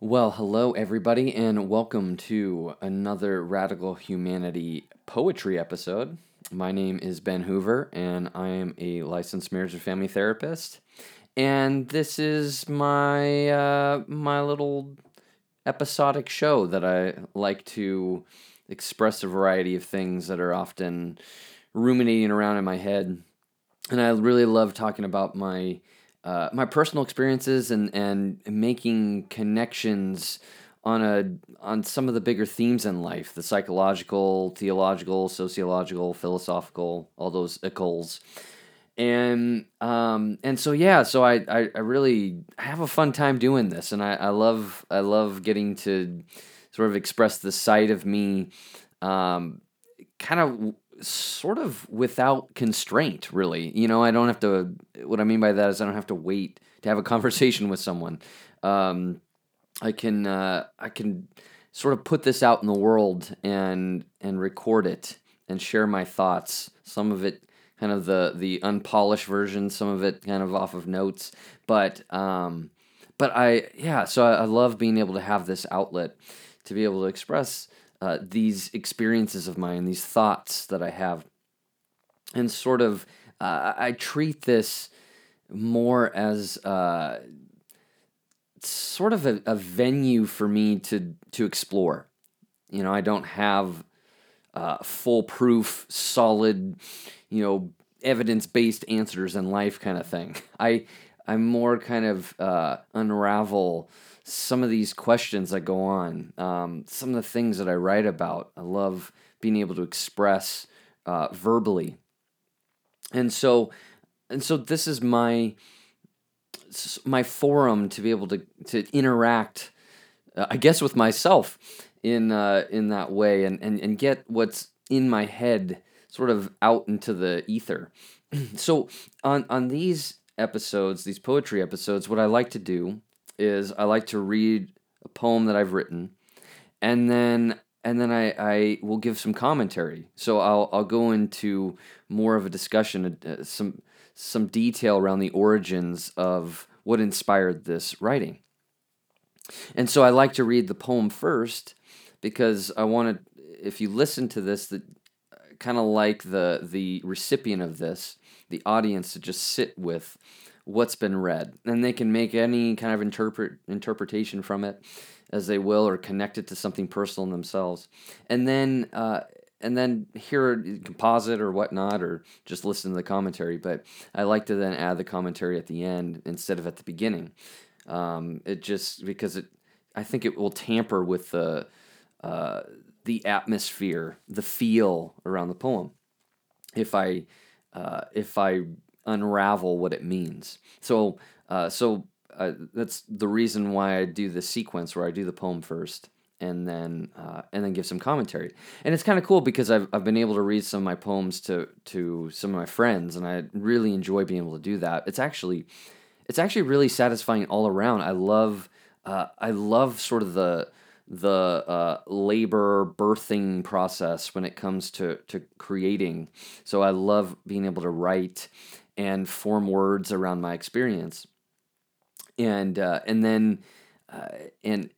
Well, hello, everybody, and welcome to another Radical Humanity poetry episode. My name is Ben Hoover, and I am a licensed marriage and family therapist. And this is my uh, my little episodic show that I like to express a variety of things that are often ruminating around in my head. And I really love talking about my uh, my personal experiences and and making connections on a on some of the bigger themes in life the psychological theological sociological philosophical all those ickles and um and so yeah so I, I i really have a fun time doing this and i i love i love getting to sort of express the side of me um kind of sort of without constraint, really. You know, I don't have to. What I mean by that is I don't have to wait to have a conversation with someone. Um, I can uh, I can sort of put this out in the world and and record it and share my thoughts. Some of it kind of the the unpolished version, some of it kind of off of notes, but um, but I yeah. So I, I love being able to have this outlet to be able to express uh, these experiences of mine, these thoughts that I have, and sort of uh, I treat this more as uh, sort of a, a, venue for me to to explore. You know, I don't have uh, foolproof, solid, you know, evidence based answers in life kind of thing. I I'm more kind of uh, unravel some of these questions that go on, um, some of the things that I write about. I love being able to express uh, verbally, and so and so this is my my forum to be able to to interact, uh, I guess, with myself in uh, in that way, and, and and get what's in my head sort of out into the ether. so on on these episodes, these poetry episodes, what I like to do is I like to read a poem that I've written, and then and then I, I will give some commentary. So I'll I'll go into more of a discussion, uh, some some detail around the origins of what inspired this writing. And so I like to read the poem first because I want to. If you listen to this, that kind of like the the recipient of this, the audience to just sit with what's been read, and they can make any kind of interpret interpretation from it as they will, or connect it to something personal in themselves, and then uh, and then hear a composite or whatnot, or just listen to the commentary. But I like to then add the commentary at the end instead of at the beginning. Um, it just because it, I think it will tamper with the uh, the atmosphere, the feel around the poem. If I uh, if I unravel what it means. So, uh, so uh, that's the reason why I do the sequence where I do the poem first and then uh, and then give some commentary. And it's kind of cool because I've I've been able to read some of my poems to to some of my friends, and I really enjoy being able to do that. It's actually it's actually really satisfying all around. I love uh, I love sort of the the uh, labor birthing process when it comes to to creating. So I love being able to write and form words around my experience. And uh, and then uh, and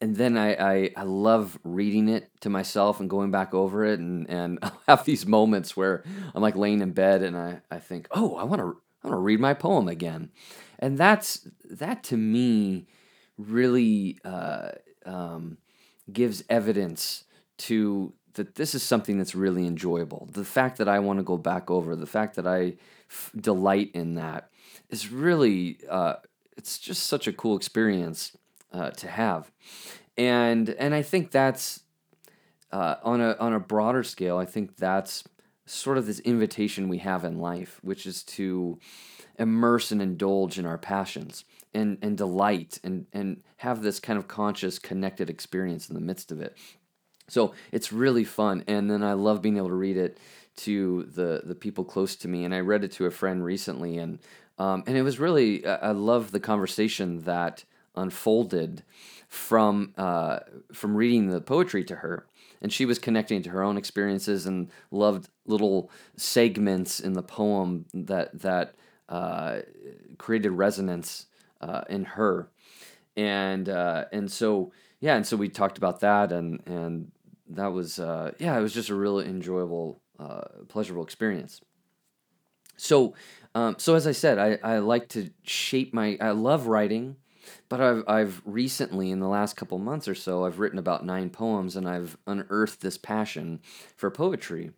and then I, I, I love reading it to myself and going back over it and and I'll have these moments where I'm like laying in bed and I, I think oh I want to I want to read my poem again, and that's that to me really uh, um, gives evidence to that this is something that's really enjoyable. The fact that I want to go back over, the fact that I f- delight in that is really, uh, it's just such a cool experience uh, to have, and and I think that's uh, on a on a broader scale. I think that's sort of this invitation we have in life, which is to immerse and indulge in our passions and and delight and and have this kind of conscious connected experience in the midst of it so it's really fun, and then I love being able to read it to the the people close to me. And I read it to a friend recently, and um, and it was really I love the conversation that unfolded from uh, from reading the poetry to her. And she was connecting to her own experiences and loved little segments in the poem that that uh, created resonance uh, in her and uh, and so yeah, and so we talked about that, and and that was uh, yeah, it was just a really enjoyable, uh, pleasurable experience. So, um, so as I said, I, I like to shape my. I love writing, but I've I've recently in the last couple months or so I've written about nine poems, and I've unearthed this passion for poetry,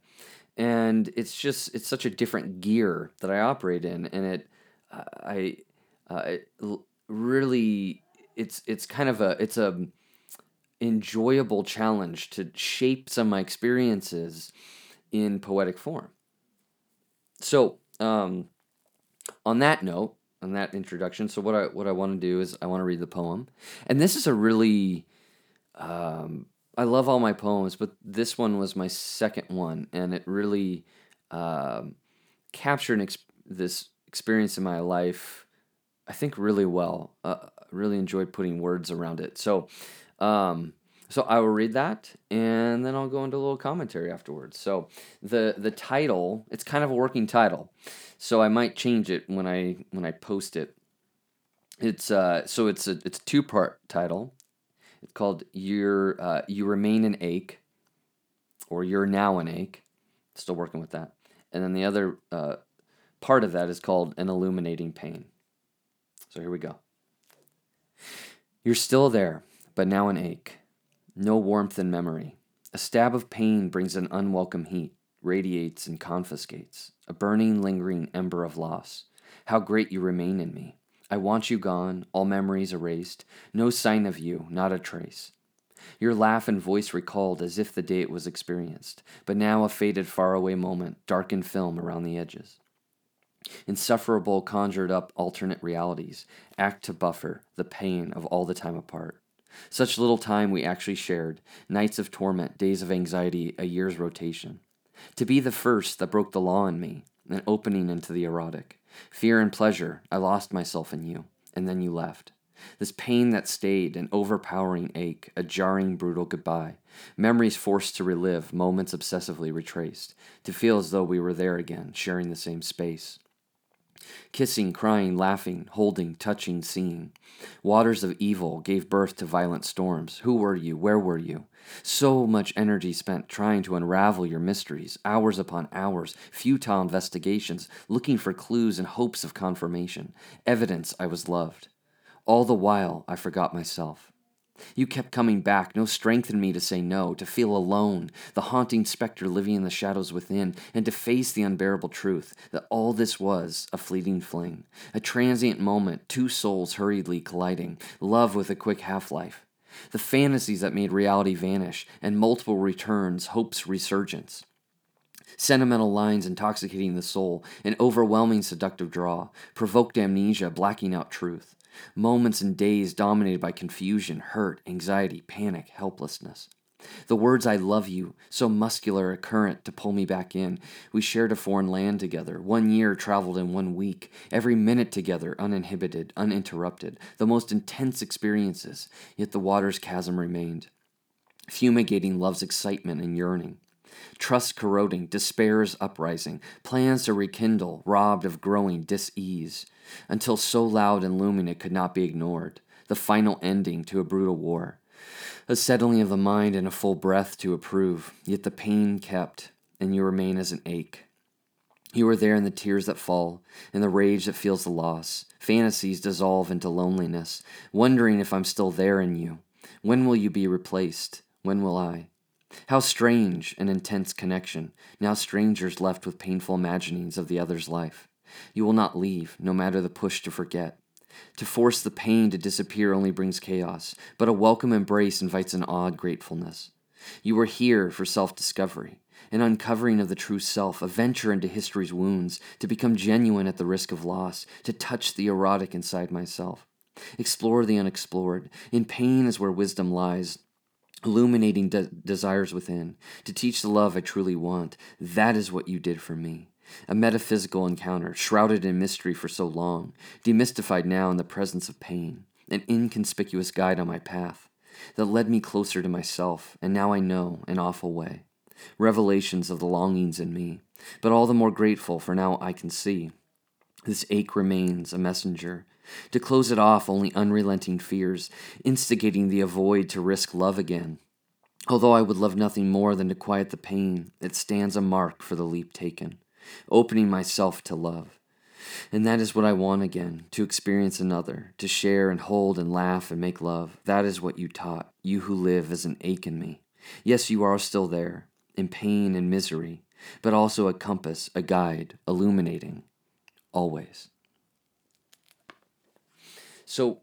and it's just it's such a different gear that I operate in, and it I uh, really it's it's kind of a it's a enjoyable challenge to shape some of my experiences in poetic form. So, um, on that note, on that introduction, so what I what I want to do is I want to read the poem, and this is a really um, I love all my poems, but this one was my second one, and it really um, captured ex- this experience in my life. I think really well. Uh, really enjoyed putting words around it. So, um, so I will read that, and then I'll go into a little commentary afterwards. So the the title, it's kind of a working title, so I might change it when I when I post it. It's uh, so it's a it's a two part title. It's called "You're uh, You Remain an Ache," or "You're Now an Ache." Still working with that, and then the other uh, part of that is called "An Illuminating Pain." So here we go. You're still there, but now an ache no warmth in memory. A stab of pain brings an unwelcome heat, radiates and confiscates, a burning, lingering ember of loss. How great you remain in me. I want you gone, all memories erased, no sign of you, not a trace. Your laugh and voice recalled as if the day it was experienced, but now a faded faraway moment, darkened film around the edges. Insufferable conjured up alternate realities, act to buffer the pain of all the time apart. Such little time we actually shared nights of torment, days of anxiety, a year's rotation. To be the first that broke the law in me, an opening into the erotic. Fear and pleasure, I lost myself in you, and then you left. This pain that stayed, an overpowering ache, a jarring, brutal goodbye. Memories forced to relive, moments obsessively retraced, to feel as though we were there again, sharing the same space. Kissing, crying, laughing, holding, touching, seeing. Waters of evil gave birth to violent storms. Who were you? Where were you? So much energy spent trying to unravel your mysteries, hours upon hours, futile investigations, looking for clues and hopes of confirmation, evidence I was loved. All the while, I forgot myself. You kept coming back, no strength in me to say no, to feel alone, the haunting specter living in the shadows within, and to face the unbearable truth that all this was a fleeting fling, a transient moment, two souls hurriedly colliding, love with a quick half life. The fantasies that made reality vanish, and multiple returns, hope's resurgence. Sentimental lines intoxicating the soul, an overwhelming seductive draw, provoked amnesia, blacking out truth. Moments and days dominated by confusion, hurt, anxiety, panic, helplessness. The words I love you, so muscular a current to pull me back in. We shared a foreign land together, one year traveled in one week, every minute together, uninhibited, uninterrupted, the most intense experiences, yet the water's chasm remained, fumigating love's excitement and yearning. Trust corroding, despair's uprising, plans to rekindle, robbed of growing dis ease until so loud and looming it could not be ignored, the final ending to a brutal war. A settling of the mind and a full breath to approve, yet the pain kept, and you remain as an ache. You are there in the tears that fall, in the rage that feels the loss. Fantasies dissolve into loneliness, wondering if I'm still there in you. When will you be replaced? When will I? How strange an intense connection, now strangers left with painful imaginings of the other's life. You will not leave, no matter the push to forget. To force the pain to disappear only brings chaos, but a welcome embrace invites an awed gratefulness. You are here for self discovery, an uncovering of the true self, a venture into history's wounds, to become genuine at the risk of loss, to touch the erotic inside myself. Explore the unexplored. In pain is where wisdom lies, illuminating de- desires within, to teach the love I truly want. That is what you did for me. A metaphysical encounter, shrouded in mystery for so long, demystified now in the presence of pain, an inconspicuous guide on my path that led me closer to myself, and now I know an awful way. Revelations of the longings in me, but all the more grateful for now I can see. This ache remains a messenger, To close it off, only unrelenting fears, instigating the avoid to risk love again. Although I would love nothing more than to quiet the pain, it stands a mark for the leap taken, opening myself to love. And that is what I want again to experience another, to share and hold and laugh and make love. That is what you taught, you who live as an ache in me. Yes, you are still there, in pain and misery, but also a compass, a guide, illuminating, always. So,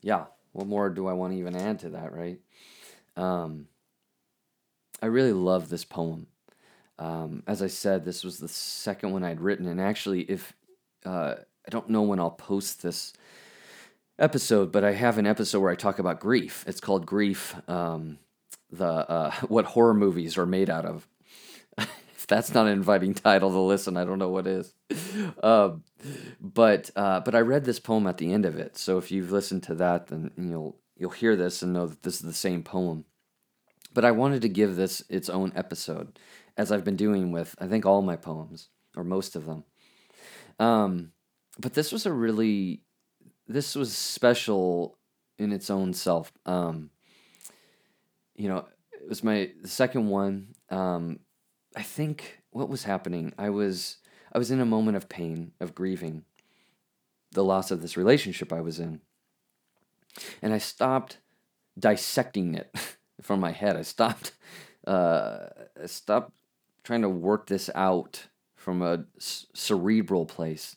yeah, what more do I want to even add to that, right? Um, I really love this poem. Um, as I said, this was the second one I'd written, and actually, if uh, I don't know when I'll post this episode, but I have an episode where I talk about grief. It's called Grief. Um, the uh, what horror movies are made out of. if that's not an inviting title to listen, I don't know what is. Um, but uh, but I read this poem at the end of it, so if you've listened to that, then you'll you'll hear this and know that this is the same poem. But I wanted to give this its own episode as I've been doing with I think all my poems or most of them. Um, but this was a really this was special in its own self. Um, you know, it was my the second one. Um, I think what was happening. I was I was in a moment of pain of grieving the loss of this relationship I was in, and I stopped dissecting it from my head. I stopped uh, I stopped trying to work this out from a c- cerebral place.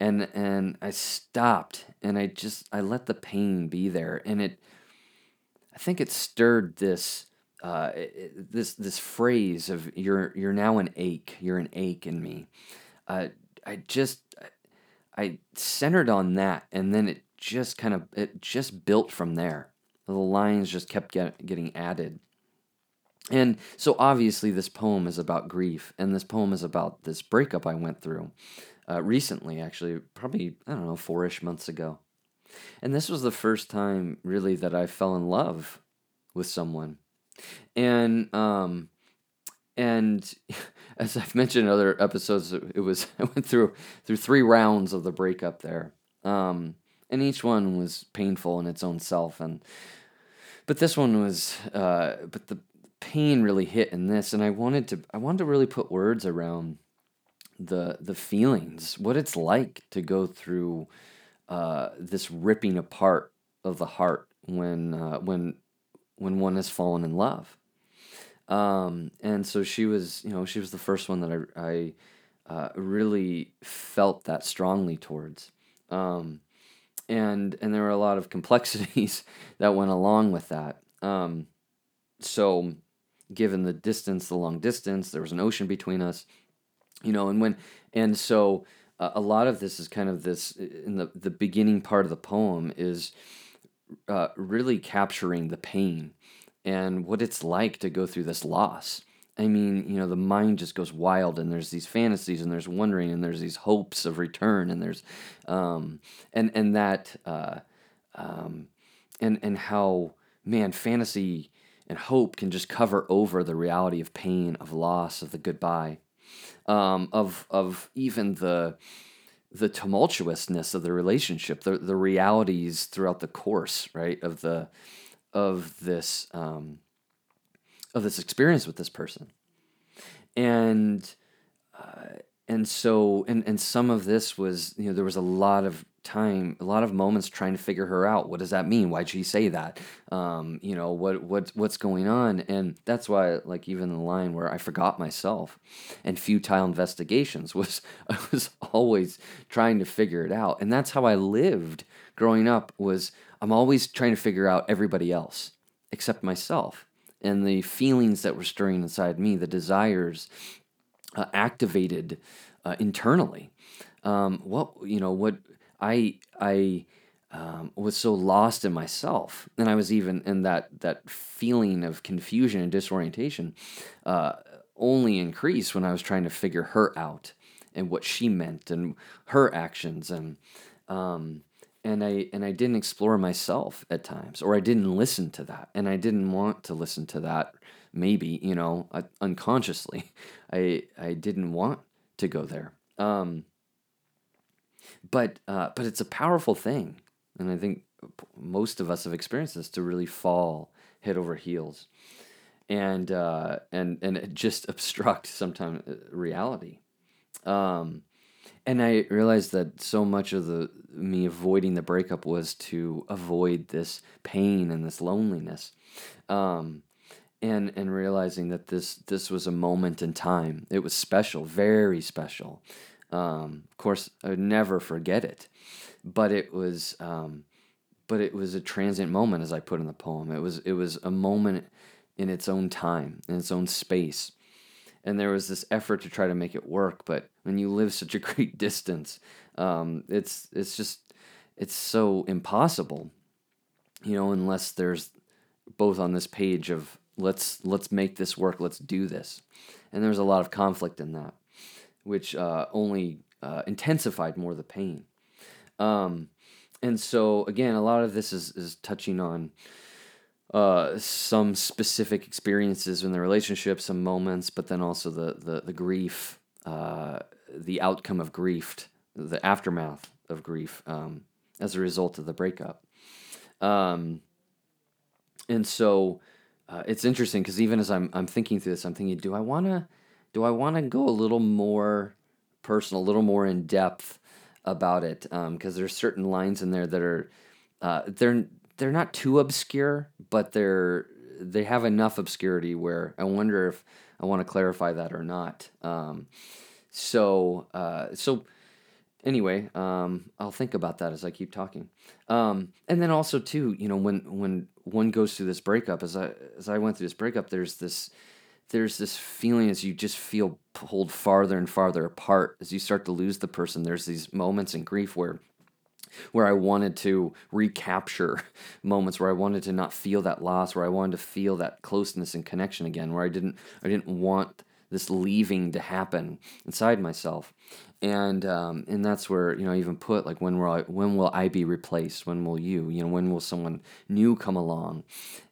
And and I stopped and I just I let the pain be there and it I think it stirred this uh, this this phrase of you're you're now an ache. You're an ache in me. Uh, I just I centered on that and then it just kind of it just built from there. The lines just kept get, getting added and so obviously, this poem is about grief, and this poem is about this breakup I went through uh, recently, actually, probably, I don't know, four ish months ago. And this was the first time really that I fell in love with someone. And, um, and as I've mentioned in other episodes, it was I went through through three rounds of the breakup there, um, and each one was painful in its own self. And but this one was, uh, but the pain really hit in this, and I wanted to I wanted to really put words around the the feelings, what it's like to go through uh, this ripping apart of the heart when uh, when when one has fallen in love. Um, and so she was, you know, she was the first one that I, I uh, really felt that strongly towards. Um, and and there were a lot of complexities that went along with that. Um, so given the distance, the long distance, there was an ocean between us, you know, and when, and so uh, a lot of this is kind of this in the, the beginning part of the poem is uh, really capturing the pain and what it's like to go through this loss. I mean, you know, the mind just goes wild, and there's these fantasies, and there's wondering, and there's these hopes of return, and there's, um, and and that, uh, um, and and how man, fantasy and hope can just cover over the reality of pain, of loss, of the goodbye, um, of of even the the tumultuousness of the relationship, the the realities throughout the course, right, of the of this um, of this experience with this person, and uh, and so and and some of this was you know there was a lot of time a lot of moments trying to figure her out. What does that mean? Why'd she say that? Um, you know what what what's going on? And that's why like even the line where i forgot myself and futile investigations was i was always trying to figure it out. And that's how i lived growing up was i'm always trying to figure out everybody else except myself. And the feelings that were stirring inside me the desires uh, activated uh, internally. Um, what you know what I I um, was so lost in myself, and I was even in that that feeling of confusion and disorientation uh, only increased when I was trying to figure her out and what she meant and her actions and um, and I and I didn't explore myself at times, or I didn't listen to that, and I didn't want to listen to that. Maybe you know, unconsciously, I I didn't want to go there. Um, but uh, but it's a powerful thing, and I think most of us have experienced this to really fall head over heels, and uh, and and just obstruct sometimes uh, reality. Um, and I realized that so much of the me avoiding the breakup was to avoid this pain and this loneliness. Um, and and realizing that this this was a moment in time. It was special, very special. Um, of course, I would never forget it, but it was um, but it was a transient moment, as I put in the poem. It was it was a moment in its own time, in its own space, and there was this effort to try to make it work. But when you live such a great distance, um, it's it's just it's so impossible, you know, unless there's both on this page of let's let's make this work let's do this and there's a lot of conflict in that which uh, only uh, intensified more the pain. Um, and so again a lot of this is, is touching on uh, some specific experiences in the relationship some moments but then also the the, the grief uh, the outcome of grief the aftermath of grief um, as a result of the breakup. Um, and so uh, it's interesting because even as I'm I'm thinking through this, I'm thinking, do I wanna do I wanna go a little more personal, a little more in depth about it? Because um, there's certain lines in there that are uh, they're they're not too obscure, but they're they have enough obscurity where I wonder if I want to clarify that or not. Um, so uh, so anyway, um, I'll think about that as I keep talking. Um, and then also too, you know, when when one goes through this breakup, as I as I went through this breakup, there's this there's this feeling as you just feel pulled farther and farther apart as you start to lose the person. There's these moments in grief where where I wanted to recapture moments where I wanted to not feel that loss, where I wanted to feel that closeness and connection again, where I didn't I didn't want this leaving to happen inside myself and um, and that's where you know I even put like when will I, when will I be replaced? When will you? You know when will someone new come along,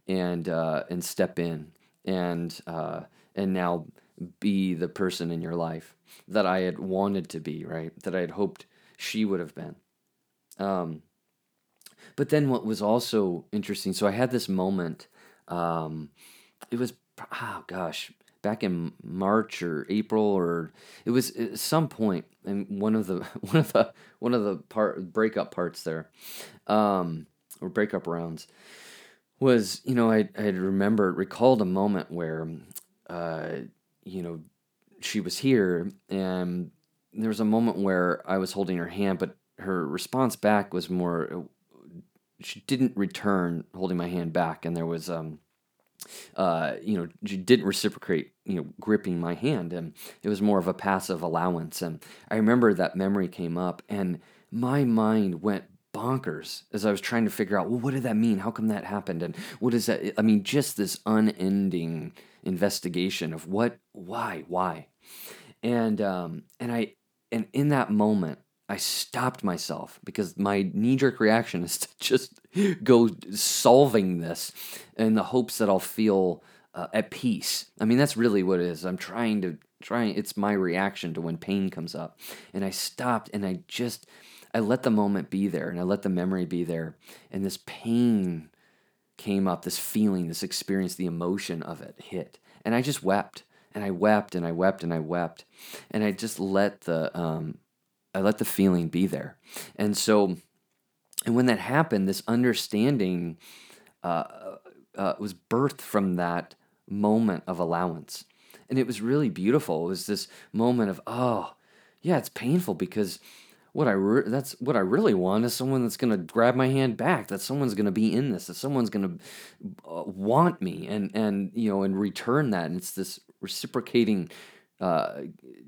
and uh, and step in and uh, and now be the person in your life that I had wanted to be, right? That I had hoped she would have been. Um, but then what was also interesting, so I had this moment. Um, it was oh gosh, back in March or April or it was at some point in one of the one of the one of the part breakup parts there, um, or breakup rounds, was you know I I had remembered recalled a moment where, uh, you know, she was here and there was a moment where I was holding her hand, but her response back was more. She didn't return holding my hand back, and there was um uh, you know, she didn't reciprocate, you know, gripping my hand. And it was more of a passive allowance. And I remember that memory came up and my mind went bonkers as I was trying to figure out, well, what did that mean? How come that happened? And what is that? I mean, just this unending investigation of what, why, why. And, um, and I, and in that moment, I stopped myself because my knee jerk reaction is to just go solving this in the hopes that I'll feel uh, at peace. I mean, that's really what it is. I'm trying to trying. It's my reaction to when pain comes up, and I stopped and I just I let the moment be there and I let the memory be there, and this pain came up, this feeling, this experience, the emotion of it hit, and I just wept and I wept and I wept and I wept, and I just let the um, I let the feeling be there. And so, and when that happened, this understanding uh, uh, was birthed from that moment of allowance. And it was really beautiful. It was this moment of, oh, yeah, it's painful because what I re- that's what I really want is someone that's going to grab my hand back. That someone's going to be in this. That someone's going to uh, want me and and you know and return that. And it's this reciprocating uh,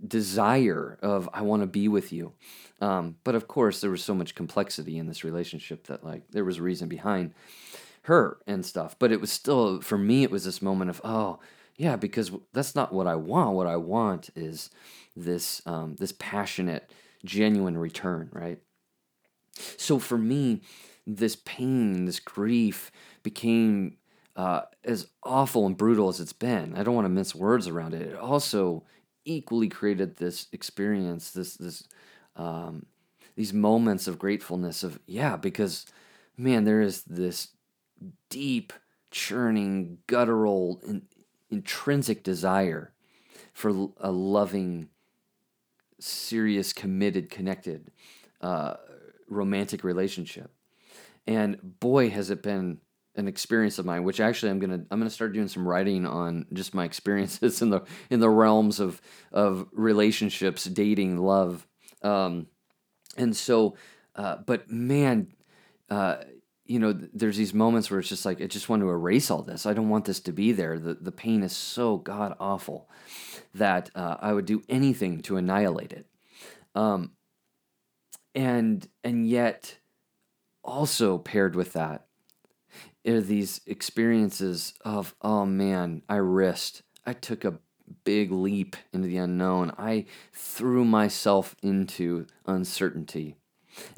desire of I want to be with you. Um, but of course, there was so much complexity in this relationship that like there was a reason behind her and stuff. But it was still for me, it was this moment of oh yeah, because that's not what I want. What I want is this um, this passionate, genuine return, right? So for me, this pain, this grief became uh, as awful and brutal as it's been. I don't want to mince words around it. It also equally created this experience, this this um, these moments of gratefulness of yeah because man there is this deep churning guttural in, intrinsic desire for a loving serious committed connected uh, romantic relationship and boy has it been an experience of mine which actually i'm gonna i'm gonna start doing some writing on just my experiences in the in the realms of of relationships dating love um, and so, uh, but man, uh, you know, there's these moments where it's just like I just want to erase all this. I don't want this to be there. The the pain is so god awful that uh, I would do anything to annihilate it. Um, and and yet, also paired with that, are these experiences of oh man, I risked. I took a big leap into the unknown. I threw myself into uncertainty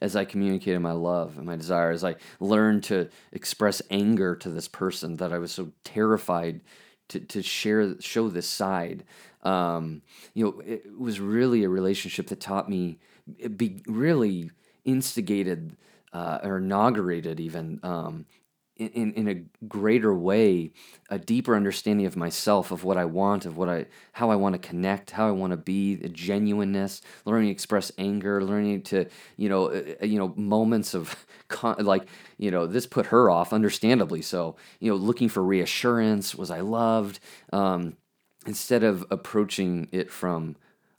as I communicated my love and my desire, as I learned to express anger to this person that I was so terrified to, to share show this side. Um, you know, it was really a relationship that taught me, it be really instigated uh, or inaugurated even um, in, in a greater way a deeper understanding of myself of what i want of what i how i want to connect how i want to be the genuineness learning to express anger learning to you know uh, uh you know moments of con- like you know this put her off understandably so. You know looking for reassurance was i loved? Um, instead of approaching it from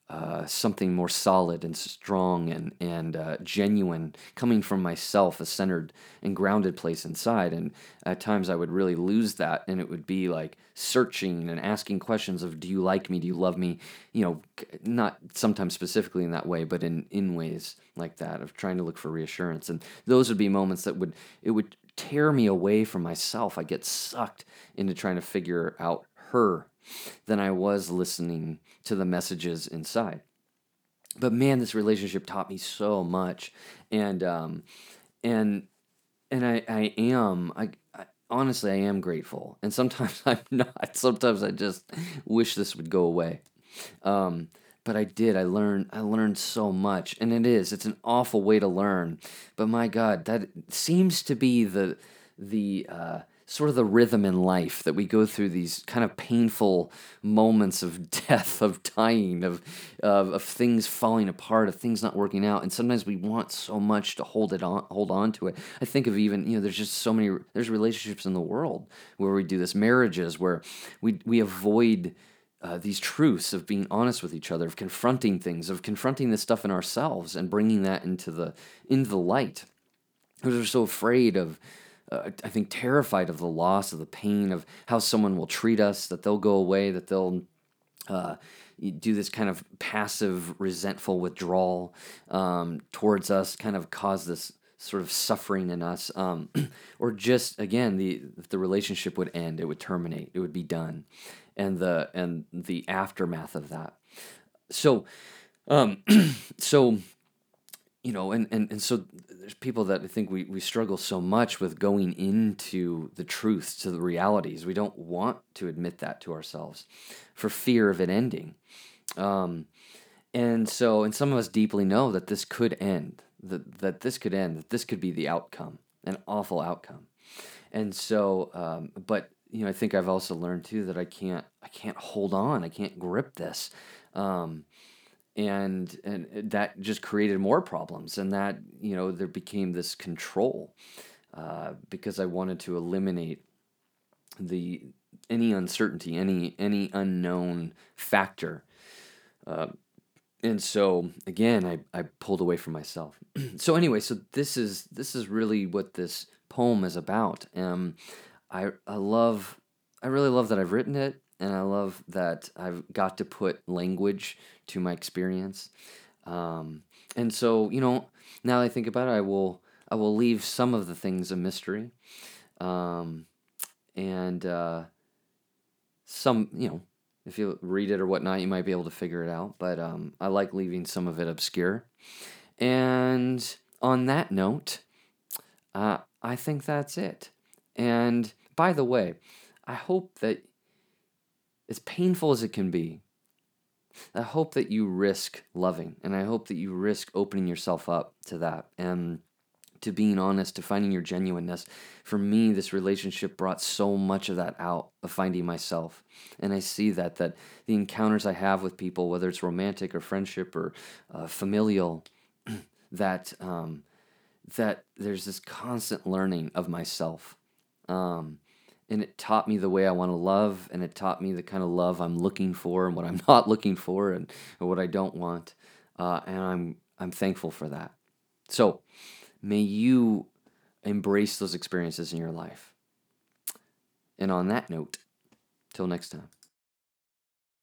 uh, something more solid and strong and and uh, genuine coming from myself, a centered and grounded place inside. And at times I would really lose that, and it would be like searching and asking questions of "Do you like me? Do you love me?" You know, not sometimes specifically in that way, but in in ways like that of trying to look for reassurance. And those would be moments that would it would tear me away from myself. I get sucked into trying to figure out her than I was listening to the messages inside. But man, this relationship taught me so much, and um, and and I I am I, I honestly I am grateful, and sometimes I'm not. Sometimes I just wish this would go away. Um, but I did. I learned. I learned so much, and it is. It's an awful way to learn, but my God, that seems to be the the uh, sort of the rhythm in life that we go through these kind of painful moments of death, of dying, of, of, of things falling apart, of things not working out, and sometimes we want so much to hold it on, hold on to it. I think of even you know, there's just so many there's relationships in the world where we do this, marriages where we we avoid. Uh, these truths of being honest with each other, of confronting things, of confronting this stuff in ourselves, and bringing that into the into the light. Because we're so afraid of uh, I think, terrified of the loss, of the pain, of how someone will treat us, that they'll go away, that they'll uh, do this kind of passive, resentful withdrawal um, towards us, kind of cause this sort of suffering in us, um, or just again, the the relationship would end, it would terminate, it would be done, and the and the aftermath of that. So, um, so you know, and, and, and so there's people that I think we, we struggle so much with going into the truth, to the realities. We don't want to admit that to ourselves for fear of it ending. Um, and so, and some of us deeply know that this could end, that, that this could end, that this could be the outcome, an awful outcome. And so, um, but, you know, I think I've also learned too that I can't, I can't hold on, I can't grip this. Um, and and that just created more problems and that you know there became this control uh, because I wanted to eliminate the any uncertainty any any unknown factor uh, and so again I, I pulled away from myself. So anyway so this is this is really what this poem is about um I I love I really love that I've written it and I love that I've got to put language to my experience. Um, and so, you know, now I think about it, I will I will leave some of the things a mystery, um, and uh, some, you know, if you read it or whatnot, you might be able to figure it out. But um, I like leaving some of it obscure. And on that note, uh, I think that's it. And by the way, I hope that as painful as it can be I hope that you risk loving and I hope that you risk opening yourself up to that and to being honest, to finding your genuineness. For me, this relationship brought so much of that out of finding myself. And I see that, that the encounters I have with people, whether it's romantic or friendship or uh, familial, that, um, that there's this constant learning of myself. Um, and it taught me the way I want to love, and it taught me the kind of love I'm looking for and what I'm not looking for and, and what I don't want. Uh, and I'm I'm thankful for that. So, may you embrace those experiences in your life. And on that note, till next time.